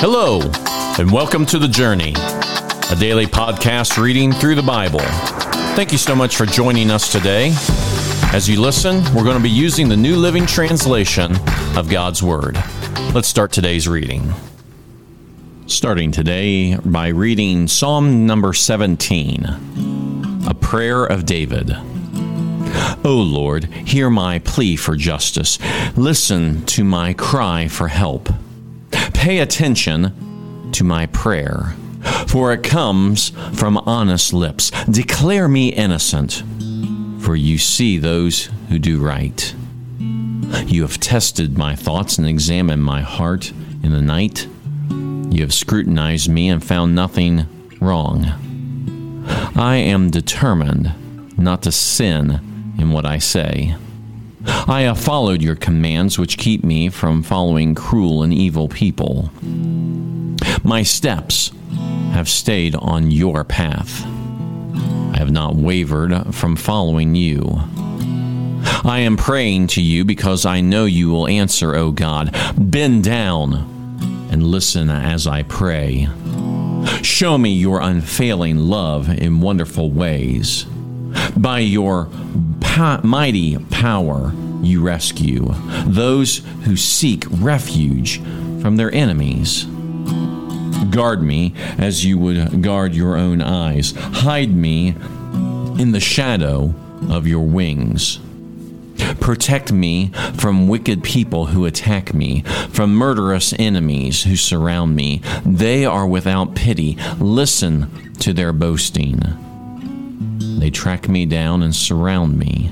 Hello, and welcome to The Journey, a daily podcast reading through the Bible. Thank you so much for joining us today. As you listen, we're going to be using the New Living Translation of God's Word. Let's start today's reading. Starting today by reading Psalm number 17, a prayer of David. O Lord, hear my plea for justice. Listen to my cry for help. Pay attention to my prayer, for it comes from honest lips. Declare me innocent, for you see those who do right. You have tested my thoughts and examined my heart in the night. You have scrutinized me and found nothing wrong. I am determined not to sin in what I say. I have followed your commands, which keep me from following cruel and evil people. My steps have stayed on your path. I have not wavered from following you. I am praying to you because I know you will answer, O God. Bend down and listen as I pray. Show me your unfailing love in wonderful ways. By your mighty power, you rescue those who seek refuge from their enemies. Guard me as you would guard your own eyes. Hide me in the shadow of your wings. Protect me from wicked people who attack me, from murderous enemies who surround me. They are without pity. Listen to their boasting. They track me down and surround me,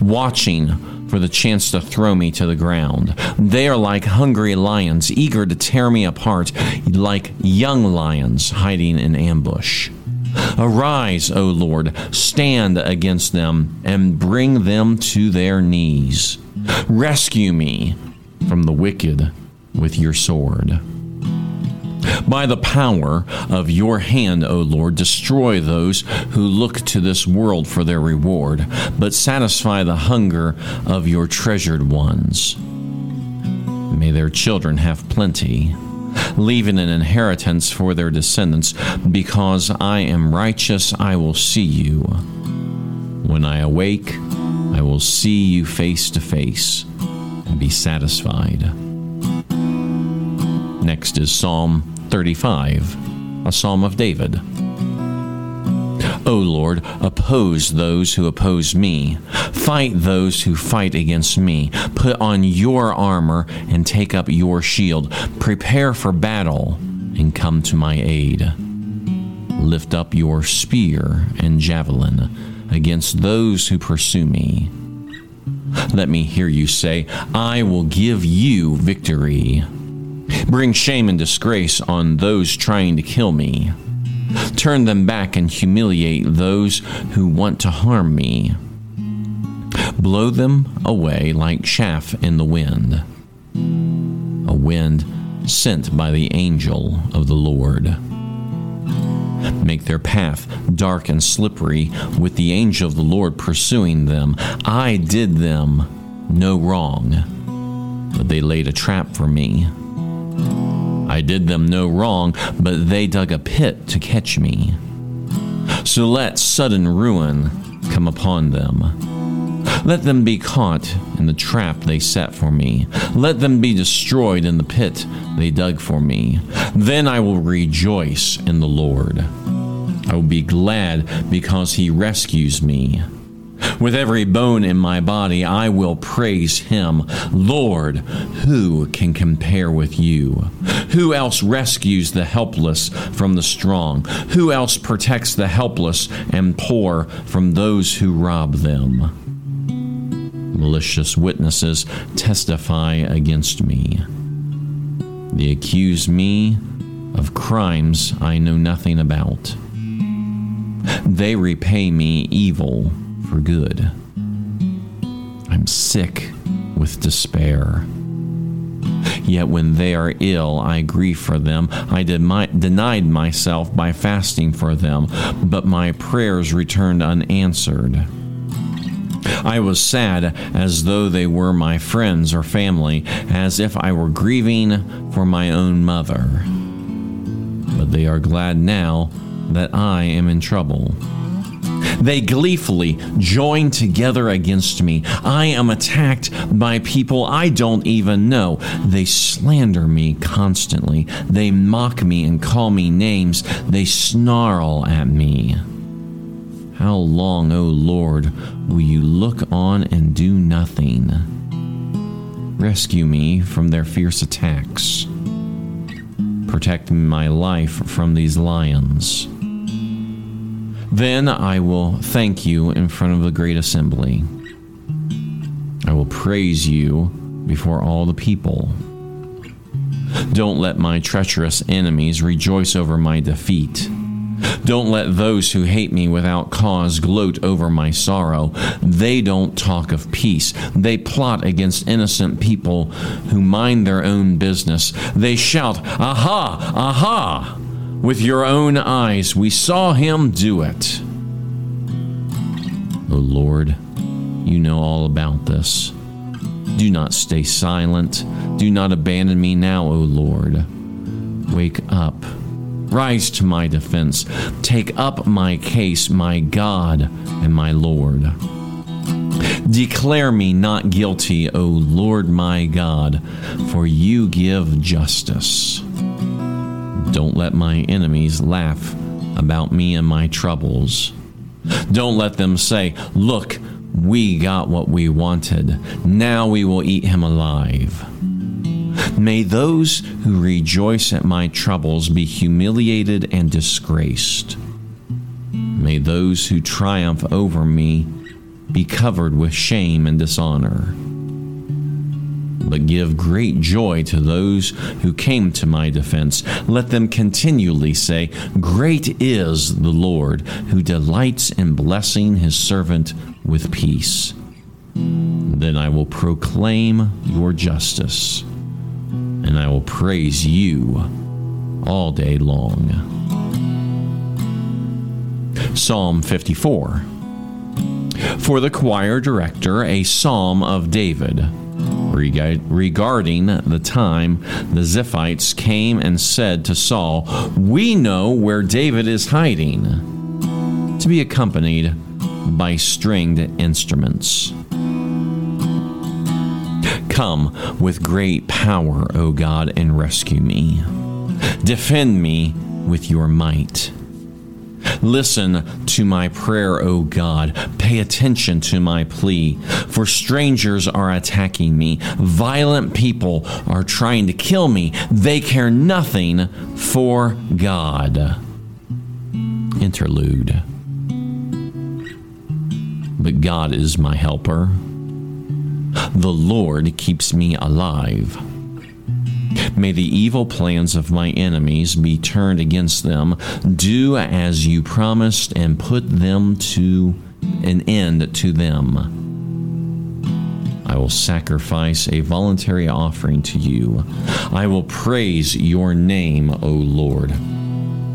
watching for the chance to throw me to the ground. They are like hungry lions, eager to tear me apart, like young lions hiding in ambush. Arise, O Lord, stand against them and bring them to their knees. Rescue me from the wicked with your sword. By the power of your hand, O Lord, destroy those who look to this world for their reward, but satisfy the hunger of your treasured ones. May their children have plenty, leaving an inheritance for their descendants. Because I am righteous, I will see you. When I awake, I will see you face to face and be satisfied. Next is Psalm 35, a psalm of David. O Lord, oppose those who oppose me. Fight those who fight against me. Put on your armor and take up your shield. Prepare for battle and come to my aid. Lift up your spear and javelin against those who pursue me. Let me hear you say, I will give you victory. Bring shame and disgrace on those trying to kill me. Turn them back and humiliate those who want to harm me. Blow them away like chaff in the wind, a wind sent by the angel of the Lord. Make their path dark and slippery, with the angel of the Lord pursuing them. I did them no wrong, but they laid a trap for me. I did them no wrong, but they dug a pit to catch me. So let sudden ruin come upon them. Let them be caught in the trap they set for me. Let them be destroyed in the pit they dug for me. Then I will rejoice in the Lord. I will be glad because he rescues me. With every bone in my body, I will praise him. Lord, who can compare with you? Who else rescues the helpless from the strong? Who else protects the helpless and poor from those who rob them? Malicious witnesses testify against me. They accuse me of crimes I know nothing about. They repay me evil for good. I'm sick with despair. Yet when they are ill, I grieve for them. I denied myself by fasting for them, but my prayers returned unanswered. I was sad as though they were my friends or family, as if I were grieving for my own mother. But they are glad now that I am in trouble. They gleefully join together against me. I am attacked by people I don't even know. They slander me constantly. They mock me and call me names. They snarl at me. How long, O Lord, will you look on and do nothing? Rescue me from their fierce attacks. Protect my life from these lions. Then I will thank you in front of the great assembly. I will praise you before all the people. Don't let my treacherous enemies rejoice over my defeat. Don't let those who hate me without cause gloat over my sorrow. They don't talk of peace. They plot against innocent people who mind their own business. They shout, Aha! Aha! With your own eyes, we saw him do it. Oh Lord, you know all about this. Do not stay silent. Do not abandon me now, O Lord. Wake up. Rise to my defense. Take up my case, my God and my Lord. Declare me not guilty, O Lord my God, for you give justice. Don't let my enemies laugh about me and my troubles. Don't let them say, Look, we got what we wanted. Now we will eat him alive. May those who rejoice at my troubles be humiliated and disgraced. May those who triumph over me be covered with shame and dishonor but give great joy to those who came to my defense. Let them continually say, Great is the Lord, who delights in blessing his servant with peace. Then I will proclaim your justice, and I will praise you all day long. Psalm 54. For the choir director, a psalm of David regarding the time the Ziphites came and said to Saul, We know where David is hiding, to be accompanied by stringed instruments. Come with great power, O God, and rescue me. Defend me with your might. Listen to my prayer, O God. Pay attention to my plea. For strangers are attacking me. Violent people are trying to kill me. They care nothing for God. Interlude. But God is my helper. The Lord keeps me alive. May the evil plans of my enemies be turned against them. Do as you promised and put them to an end to them. I will sacrifice a voluntary offering to you. I will praise your name, O Lord,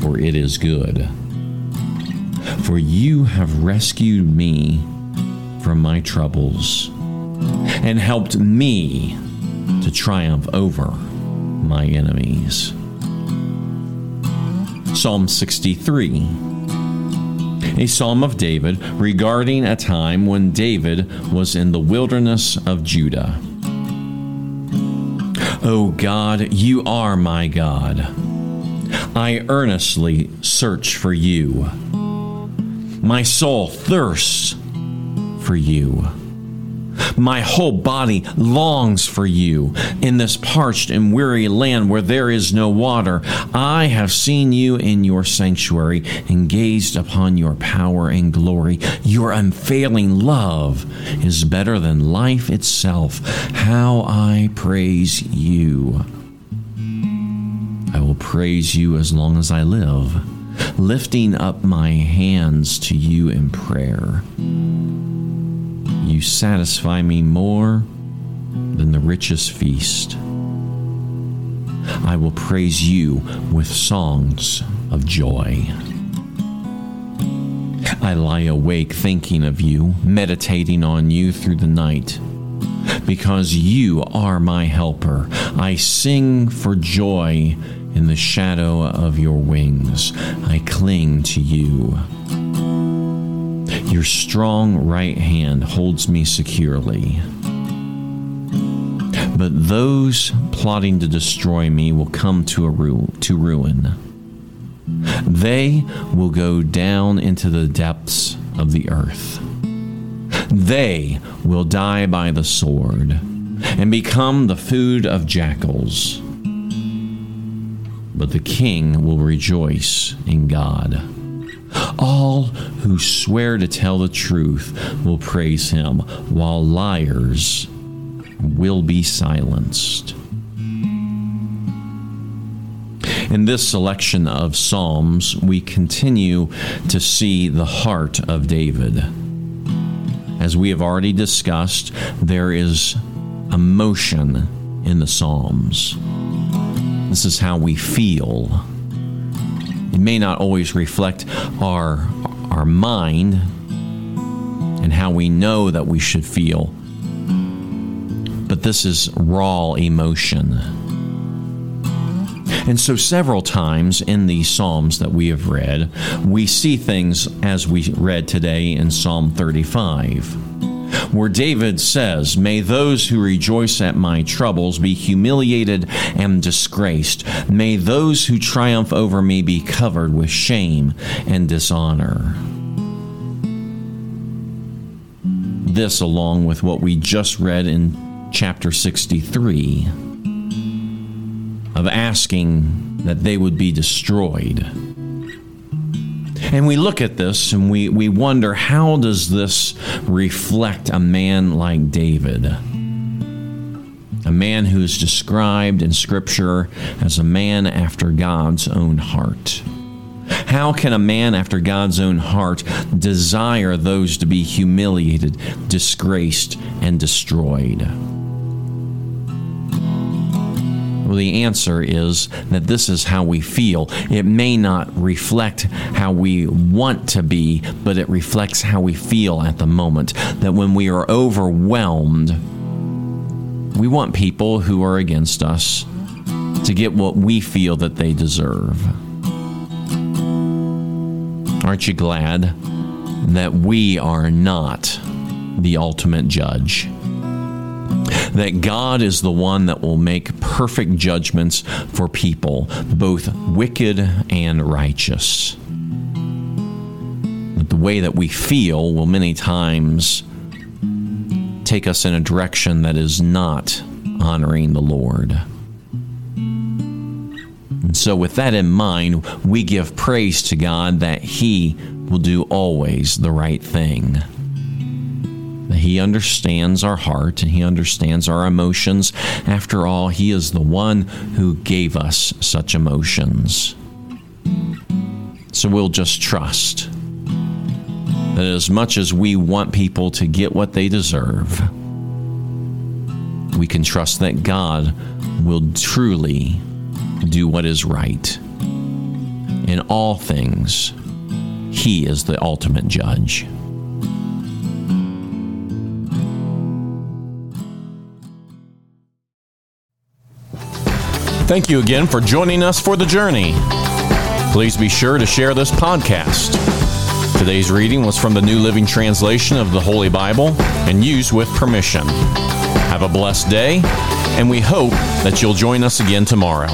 for it is good. For you have rescued me from my troubles and helped me to triumph over my enemies. Psalm 63, a psalm of David regarding a time when David was in the wilderness of Judah. O oh God, you are my God. I earnestly search for you. My soul thirsts for you. My whole body longs for you in this parched and weary land where there is no water. I have seen you in your sanctuary and gazed upon your power and glory. Your unfailing love is better than life itself. How I praise you. I will praise you as long as I live, lifting up my hands to you in prayer. You satisfy me more than the richest feast. I will praise you with songs of joy. I lie awake thinking of you, meditating on you through the night. Because you are my helper, I sing for joy in the shadow of your wings. I cling to you. Your strong right hand holds me securely. But those plotting to destroy me will come to, a ru- to ruin. They will go down into the depths of the earth. They will die by the sword and become the food of jackals. But the king will rejoice in God. All who swear to tell the truth will praise him, while liars will be silenced. In this selection of Psalms, we continue to see the heart of David. As we have already discussed, there is emotion in the Psalms. This is how we feel. It may not always reflect our, our mind and how we know that we should feel, but this is raw emotion. And so, several times in the Psalms that we have read, we see things as we read today in Psalm 35, where David says, May those who rejoice at my troubles be humiliated and disgraced. May those who triumph over me be covered with shame and dishonor. This, along with what we just read in chapter 63 of asking that they would be destroyed. And we look at this and we, we wonder how does this reflect a man like David? A man who is described in Scripture as a man after God's own heart. How can a man after God's own heart desire those to be humiliated, disgraced, and destroyed? Well, the answer is that this is how we feel. It may not reflect how we want to be, but it reflects how we feel at the moment. That when we are overwhelmed, we want people who are against us to get what we feel that they deserve. Aren't you glad that we are not the ultimate judge? That God is the one that will make perfect judgments for people, both wicked and righteous. But the way that we feel will many times take us in a direction that is not honoring the Lord. And so, with that in mind, we give praise to God that He will do always the right thing. He understands our heart and He understands our emotions. After all, He is the one who gave us such emotions. So we'll just trust that as much as we want people to get what they deserve, we can trust that God will truly do what is right. In all things, He is the ultimate judge. Thank you again for joining us for the journey. Please be sure to share this podcast. Today's reading was from the New Living Translation of the Holy Bible and used with permission. Have a blessed day, and we hope that you'll join us again tomorrow.